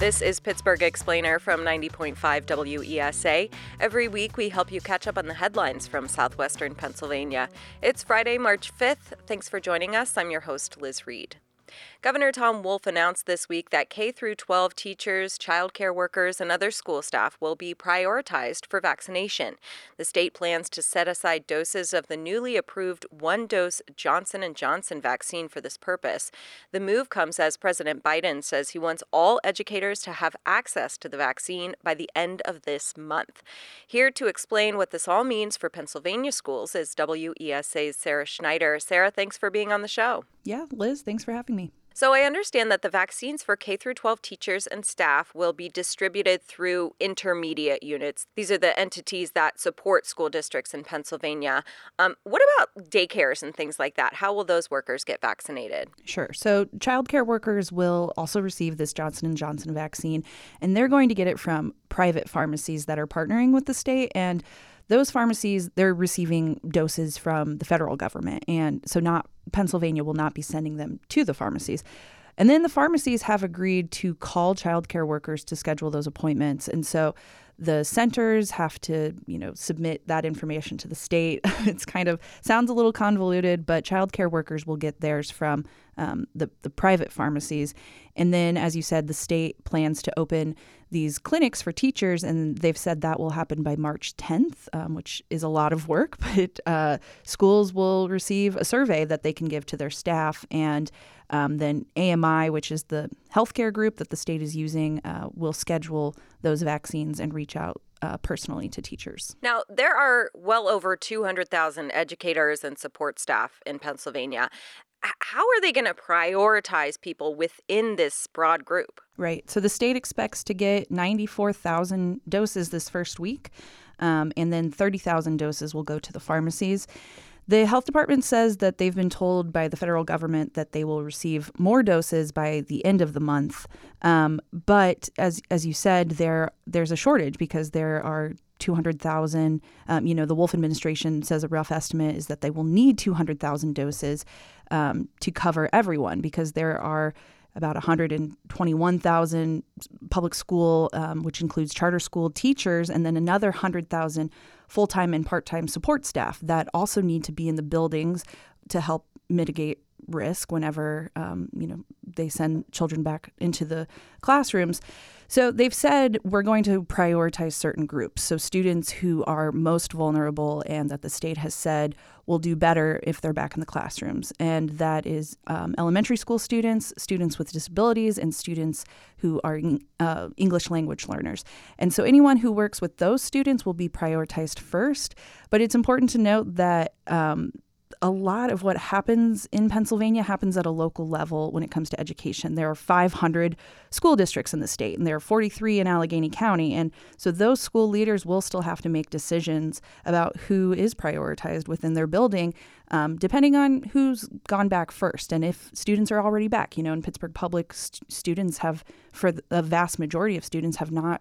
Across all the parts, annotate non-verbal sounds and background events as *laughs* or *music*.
This is Pittsburgh Explainer from 90.5 WESA. Every week, we help you catch up on the headlines from southwestern Pennsylvania. It's Friday, March 5th. Thanks for joining us. I'm your host, Liz Reid. Governor Tom Wolf announced this week that K through 12 teachers, childcare workers, and other school staff will be prioritized for vaccination. The state plans to set aside doses of the newly approved one-dose Johnson & Johnson vaccine for this purpose. The move comes as President Biden says he wants all educators to have access to the vaccine by the end of this month. Here to explain what this all means for Pennsylvania schools is WESA's Sarah Schneider. Sarah, thanks for being on the show. Yeah, Liz, thanks for having me. So I understand that the vaccines for K through 12 teachers and staff will be distributed through intermediate units. These are the entities that support school districts in Pennsylvania. Um, what about daycares and things like that? How will those workers get vaccinated? Sure. So childcare workers will also receive this Johnson & Johnson vaccine and they're going to get it from private pharmacies that are partnering with the state and those pharmacies they're receiving doses from the federal government and so not Pennsylvania will not be sending them to the pharmacies. And then the pharmacies have agreed to call childcare workers to schedule those appointments. And so the centers have to, you know, submit that information to the state. *laughs* it's kind of sounds a little convoluted, but childcare workers will get theirs from um, the the private pharmacies. And then, as you said, the state plans to open these clinics for teachers, and they've said that will happen by March 10th, um, which is a lot of work. *laughs* But uh, schools will receive a survey that they can give to their staff, and um, then AMI, which is the healthcare group that the state is using, uh, will schedule those vaccines and reach out uh, personally to teachers. Now, there are well over 200,000 educators and support staff in Pennsylvania how are they going to prioritize people within this broad group? Right. So the state expects to get 94,000 doses this first week, um, and then 30,000 doses will go to the pharmacies. The health department says that they've been told by the federal government that they will receive more doses by the end of the month. Um, but as as you said, there there's a shortage because there are 200,000. Um, you know, the Wolf administration says a rough estimate is that they will need 200,000 doses um, to cover everyone because there are about 121,000 public school, um, which includes charter school teachers, and then another 100,000 full time and part time support staff that also need to be in the buildings to help mitigate risk whenever um, you know they send children back into the classrooms. So they've said we're going to prioritize certain groups. So students who are most vulnerable and that the state has said will do better if they're back in the classrooms. And that is um, elementary school students, students with disabilities, and students who are uh, English language learners. And so anyone who works with those students will be prioritized first. But it's important to note that um, a lot of what happens in Pennsylvania happens at a local level when it comes to education. There are 500 school districts in the state, and there are 43 in Allegheny County. And so those school leaders will still have to make decisions about who is prioritized within their building, um, depending on who's gone back first. And if students are already back, you know, in Pittsburgh Public, st- students have, for the vast majority of students, have not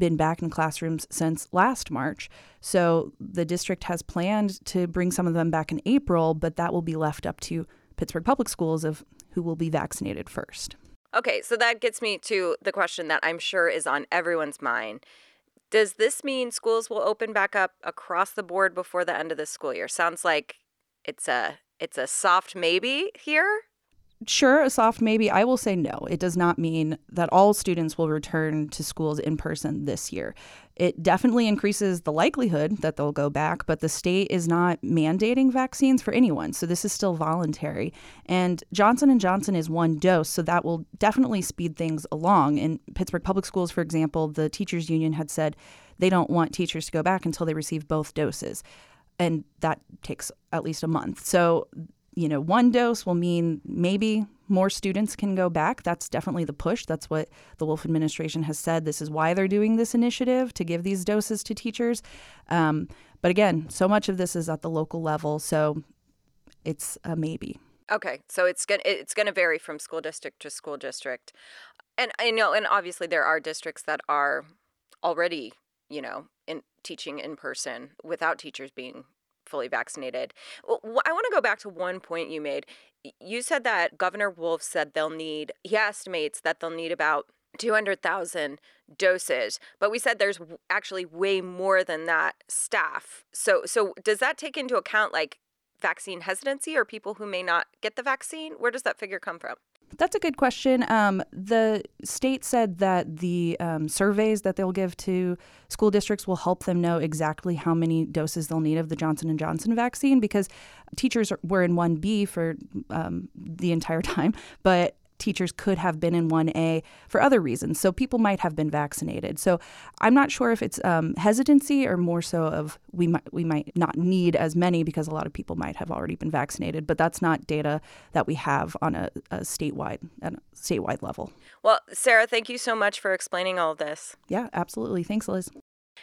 been back in classrooms since last March. So the district has planned to bring some of them back in April, but that will be left up to Pittsburgh Public Schools of who will be vaccinated first. Okay, so that gets me to the question that I'm sure is on everyone's mind. Does this mean schools will open back up across the board before the end of the school year? Sounds like it's a it's a soft maybe here sure, a soft maybe. I will say no. It does not mean that all students will return to schools in person this year. It definitely increases the likelihood that they'll go back, but the state is not mandating vaccines for anyone, so this is still voluntary. And Johnson and Johnson is one dose, so that will definitely speed things along. In Pittsburgh Public Schools, for example, the teachers union had said they don't want teachers to go back until they receive both doses and that takes at least a month. So you know, one dose will mean maybe more students can go back. That's definitely the push. That's what the Wolf administration has said. This is why they're doing this initiative to give these doses to teachers. Um, but again, so much of this is at the local level, so it's a maybe. Okay, so it's gonna it's gonna vary from school district to school district, and I know, and obviously there are districts that are already, you know, in teaching in person without teachers being fully vaccinated. I want to go back to one point you made. You said that Governor Wolf said they'll need, he estimates that they'll need about 200,000 doses, but we said there's actually way more than that staff. So so does that take into account like vaccine hesitancy or people who may not get the vaccine? Where does that figure come from? That's a good question. Um, the state said that the um, surveys that they'll give to school districts will help them know exactly how many doses they'll need of the Johnson and Johnson vaccine because teachers were in 1B for um, the entire *laughs* time, but teachers could have been in 1A for other reasons. So people might have been vaccinated. So I'm not sure if it's um, hesitancy or more so of we might we might not need as many because a lot of people might have already been vaccinated. But that's not data that we have on a, a statewide at a statewide level. Well, Sarah, thank you so much for explaining all of this. Yeah, absolutely. Thanks, Liz.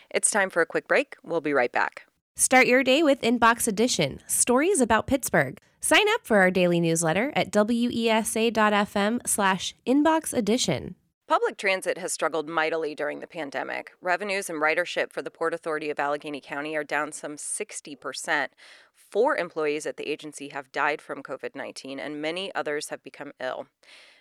It's time for a quick break. We'll be right back. Start your day with Inbox Edition stories about Pittsburgh. Sign up for our daily newsletter at wesa.fm slash inbox edition. Public transit has struggled mightily during the pandemic. Revenues and ridership for the Port Authority of Allegheny County are down some 60%. Four employees at the agency have died from COVID 19, and many others have become ill.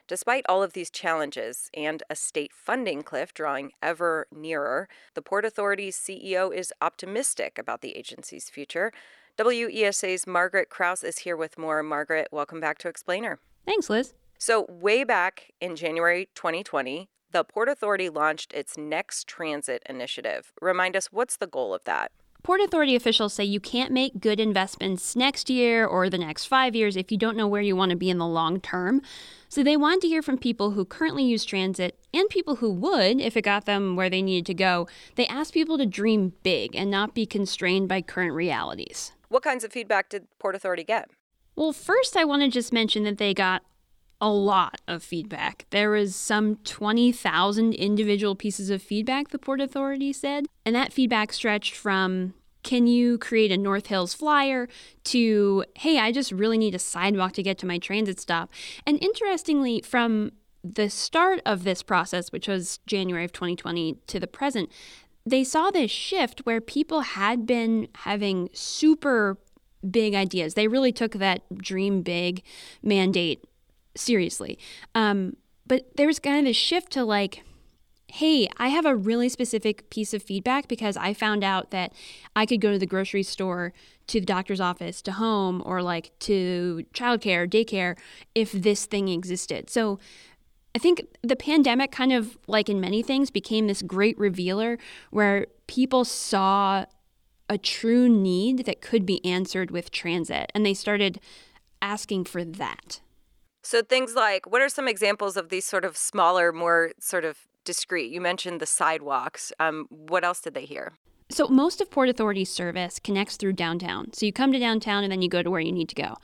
Despite all of these challenges and a state funding cliff drawing ever nearer, the Port Authority's CEO is optimistic about the agency's future. WESA's Margaret Krauss is here with more. Margaret, welcome back to Explainer. Thanks, Liz. So, way back in January 2020, the Port Authority launched its Next Transit initiative. Remind us, what's the goal of that? Port Authority officials say you can't make good investments next year or the next five years if you don't know where you want to be in the long term. So they wanted to hear from people who currently use transit and people who would if it got them where they needed to go. They asked people to dream big and not be constrained by current realities. What kinds of feedback did Port Authority get? Well, first, I want to just mention that they got a lot of feedback. There was some 20,000 individual pieces of feedback, the Port Authority said. And that feedback stretched from can you create a North Hills flyer to, hey, I just really need a sidewalk to get to my transit stop. And interestingly, from the start of this process, which was January of 2020 to the present, they saw this shift where people had been having super big ideas. They really took that dream big mandate seriously. Um, but there was kind of this shift to like, hey, I have a really specific piece of feedback because I found out that I could go to the grocery store, to the doctor's office, to home, or like to childcare, daycare, if this thing existed. So I think the pandemic, kind of like in many things, became this great revealer where people saw a true need that could be answered with transit and they started asking for that. So things like what are some examples of these sort of smaller, more sort of discreet? You mentioned the sidewalks. Um, what else did they hear? So most of Port Authority's service connects through downtown. So you come to downtown and then you go to where you need to go.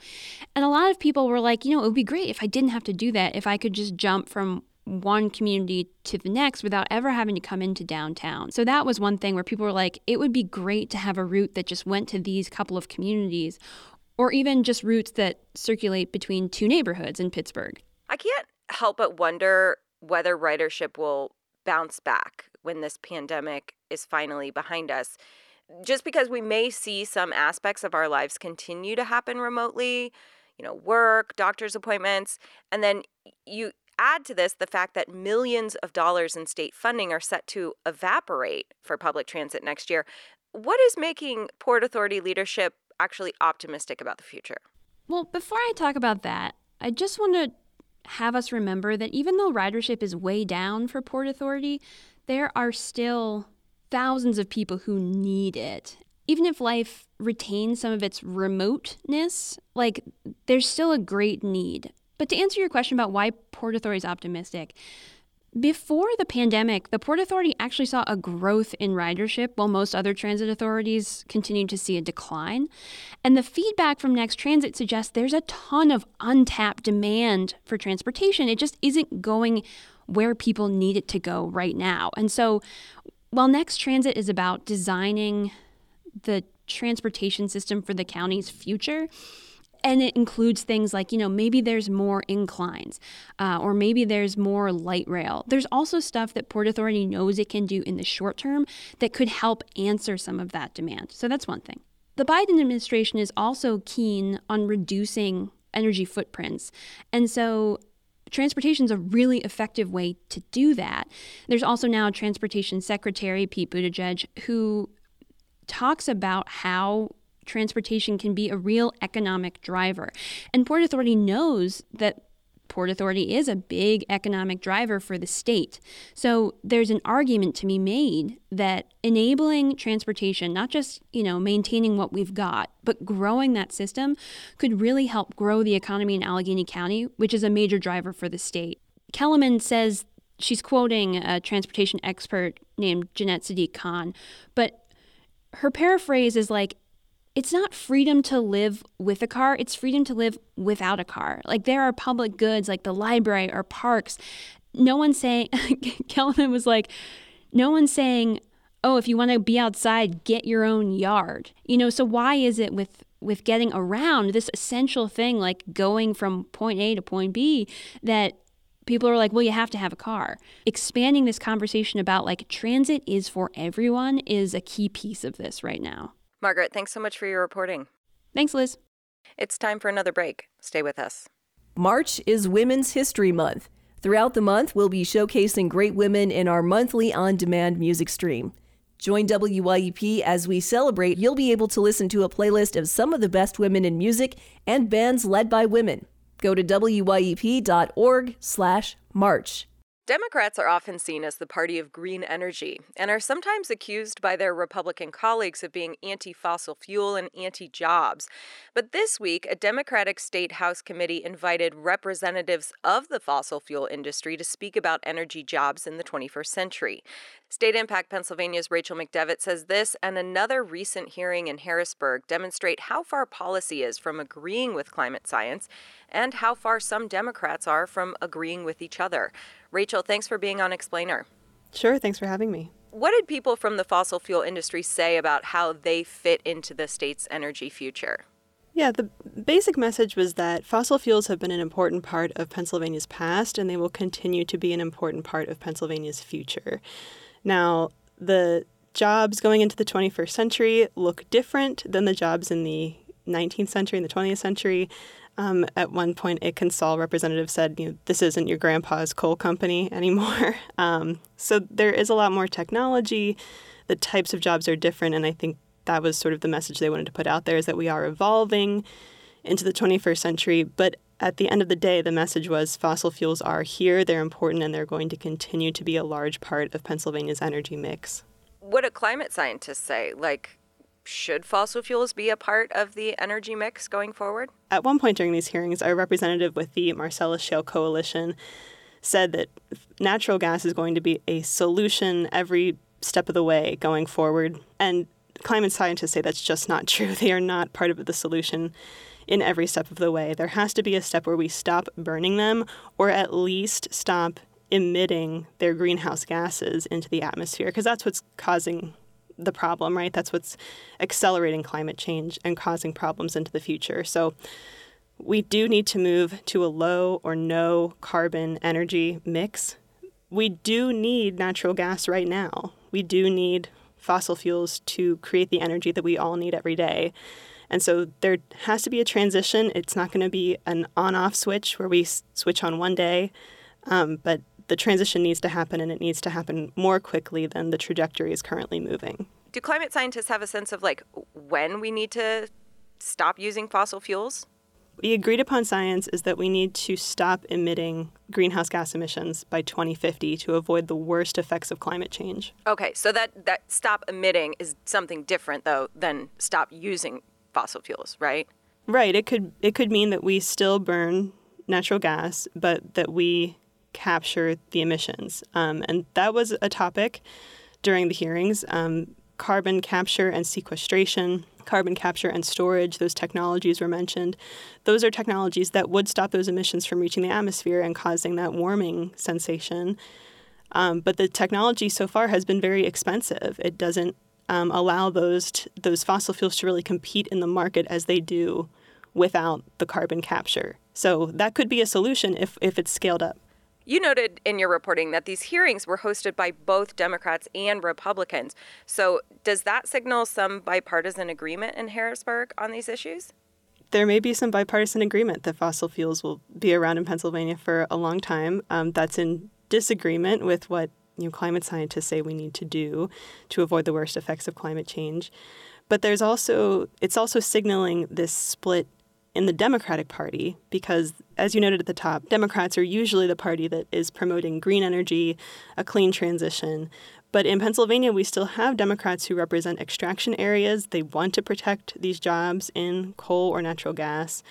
And a lot of people were like, you know, it would be great if I didn't have to do that, if I could just jump from one community to the next without ever having to come into downtown. So that was one thing where people were like, it would be great to have a route that just went to these couple of communities or even just routes that circulate between two neighborhoods in Pittsburgh. I can't help but wonder whether ridership will bounce back when this pandemic is finally behind us. Just because we may see some aspects of our lives continue to happen remotely, you know, work, doctor's appointments, and then you add to this the fact that millions of dollars in state funding are set to evaporate for public transit next year. What is making Port Authority leadership actually optimistic about the future? Well, before I talk about that, I just want to have us remember that even though ridership is way down for Port Authority, there are still thousands of people who need it. Even if life retains some of its remoteness, like there's still a great need. But to answer your question about why Port Authority is optimistic, before the pandemic, the Port Authority actually saw a growth in ridership while most other transit authorities continued to see a decline. And the feedback from Next Transit suggests there's a ton of untapped demand for transportation. It just isn't going where people need it to go right now. And so while Next Transit is about designing the transportation system for the county's future, and it includes things like you know maybe there's more inclines uh, or maybe there's more light rail. There's also stuff that port authority knows it can do in the short term that could help answer some of that demand. So that's one thing. The biden administration is also keen on reducing energy footprints. And so transportation is a really effective way to do that. There's also now Transportation Secretary Pete Buttigieg who talks about how transportation can be a real economic driver. And Port Authority knows that Port Authority is a big economic driver for the state. So there's an argument to be made that enabling transportation, not just, you know, maintaining what we've got, but growing that system could really help grow the economy in Allegheny County, which is a major driver for the state. Kelleman says she's quoting a transportation expert named Janette Sadik-Khan, but her paraphrase is like it's not freedom to live with a car, it's freedom to live without a car. Like there are public goods like the library or parks. No one's saying, *laughs* Kelvin was like, no one's saying, oh, if you want to be outside, get your own yard. You know, so why is it with with getting around this essential thing like going from point A to point B that people are like, well, you have to have a car. Expanding this conversation about like transit is for everyone is a key piece of this right now. Margaret, thanks so much for your reporting. Thanks, Liz. It's time for another break. Stay with us. March is Women's History Month. Throughout the month, we'll be showcasing great women in our monthly on demand music stream. Join WYEP as we celebrate. You'll be able to listen to a playlist of some of the best women in music and bands led by women. Go to wyep.org/march. Democrats are often seen as the party of green energy and are sometimes accused by their Republican colleagues of being anti fossil fuel and anti jobs. But this week, a Democratic State House committee invited representatives of the fossil fuel industry to speak about energy jobs in the 21st century. StateImpact Pennsylvania's Rachel McDevitt says this and another recent hearing in Harrisburg demonstrate how far policy is from agreeing with climate science and how far some Democrats are from agreeing with each other. Rachel, thanks for being on Explainer. Sure, thanks for having me. What did people from the fossil fuel industry say about how they fit into the state's energy future? Yeah, the basic message was that fossil fuels have been an important part of Pennsylvania's past and they will continue to be an important part of Pennsylvania's future. Now, the jobs going into the 21st century look different than the jobs in the 19th century and the 20th century. Um, at one point, a Consol representative said, you know, this isn't your grandpa's coal company *laughs* anymore. Um, so there is a lot more technology. The types of jobs are different. And I think that was sort of the message they wanted to put out there is that we are evolving into the 21st century. But at the end of the day, the message was fossil fuels are here, they're important, and they're going to continue to be a large part of Pennsylvania's energy mix. What do climate scientists say? Like, should fossil fuels be a part of the energy mix going forward? At one point during these hearings, a representative with the Marcellus Shale Coalition said that natural gas is going to be a solution every step of the way going forward. And climate scientists say that's just not true. *laughs* They are not part of the solution in every step of the way. There has to be a step where we stop burning them or at least stop emitting their greenhouse gases into the atmosphere because that's what's causing the problem, right? That's what's accelerating climate change and causing problems into the future. So we do need to move to a low or no carbon energy mix. We do need natural gas right now. We do need fossil fuels to create the energy that we all need every day. And so there has to be a transition. It's not going to be an on off switch where we switch on one day, um, but the transition needs to happen and it needs to happen more quickly than the trajectory is currently moving. Do climate scientists have a sense of like when we need to stop using fossil fuels? The agreed upon science is that we need to stop emitting greenhouse gas emissions by 2050 to avoid the worst effects of climate change. Okay, so that, that stop emitting is something different though than stop using fossil fuels, right? Right. It could it could mean that we still burn natural gas, but that we capture the emissions. Um, and that was a topic during the hearings. Um, carbon capture and sequestration, carbon capture and storage, those technologies were mentioned. Those are technologies that would stop those emissions from reaching the atmosphere and causing that warming sensation. Um, but the technology so far has been very expensive. It doesn't um, allow those t- those fossil fuels to really compete in the market as they do without the carbon capture. So that could be a solution if, if it's scaled up. You noted in your reporting that these hearings were hosted by both Democrats and Republicans. So, does that signal some bipartisan agreement in Harrisburg on these issues? there may be some bipartisan agreement that fossil fuels will be around in Pennsylvania for a long time. Um, that's in disagreement with what you know, climate scientists say we need to do to avoid the worst effects of climate change. But there's also it's also signaling this split in the Democratic Party because, as you noted at the top, Democrats are usually the party that is promoting green energy, a clean transition. But in Pennsylvania, we still have Democrats who represent extraction areas. They want to protect these jobs in coal or natural gas.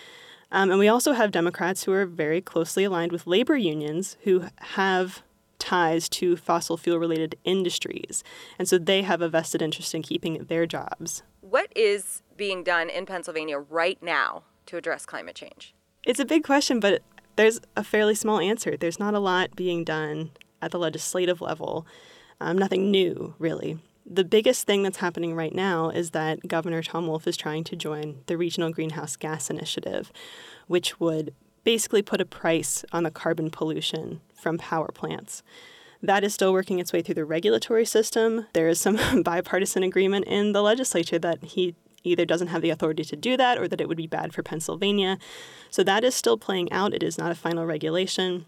Um, and we also have Democrats who are very closely aligned with labor unions who have ties to fossil fuel related industries. And so they have a vested interest in keeping their jobs. What is being done in Pennsylvania right now to address climate change? It's a big question, but there's a fairly small answer. There's not a lot being done at the legislative level, um, nothing new, really. The biggest thing that's happening right now is that Governor Tom Wolf is trying to join the Regional Greenhouse Gas Initiative, which would basically put a price on the carbon pollution from power plants. That is still working its way through the regulatory system. There is some *laughs* bipartisan agreement in the legislature that he either doesn't have the authority to do that or that it would be bad for Pennsylvania. So that is still playing out. It is not a final regulation.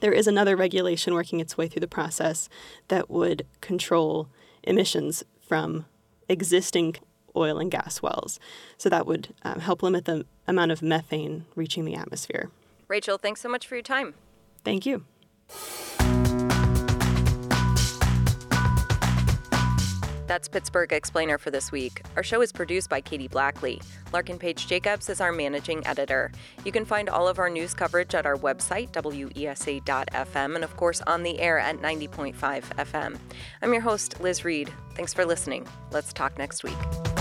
There is another regulation working its way through the process that would control emissions from existing oil and gas wells. So that would um, help limit the amount of methane reaching the atmosphere. Rachel, thanks so much for your time. Thank you. That's Pittsburgh Explainer for this week. Our show is produced by Katie Blackley. Larkin Page Jacobs is our managing editor. You can find all of our news coverage at our website, wesa.fm, and of course on the air at 90.5 FM. I'm your host, Liz Reid. Thanks for listening. Let's talk next week.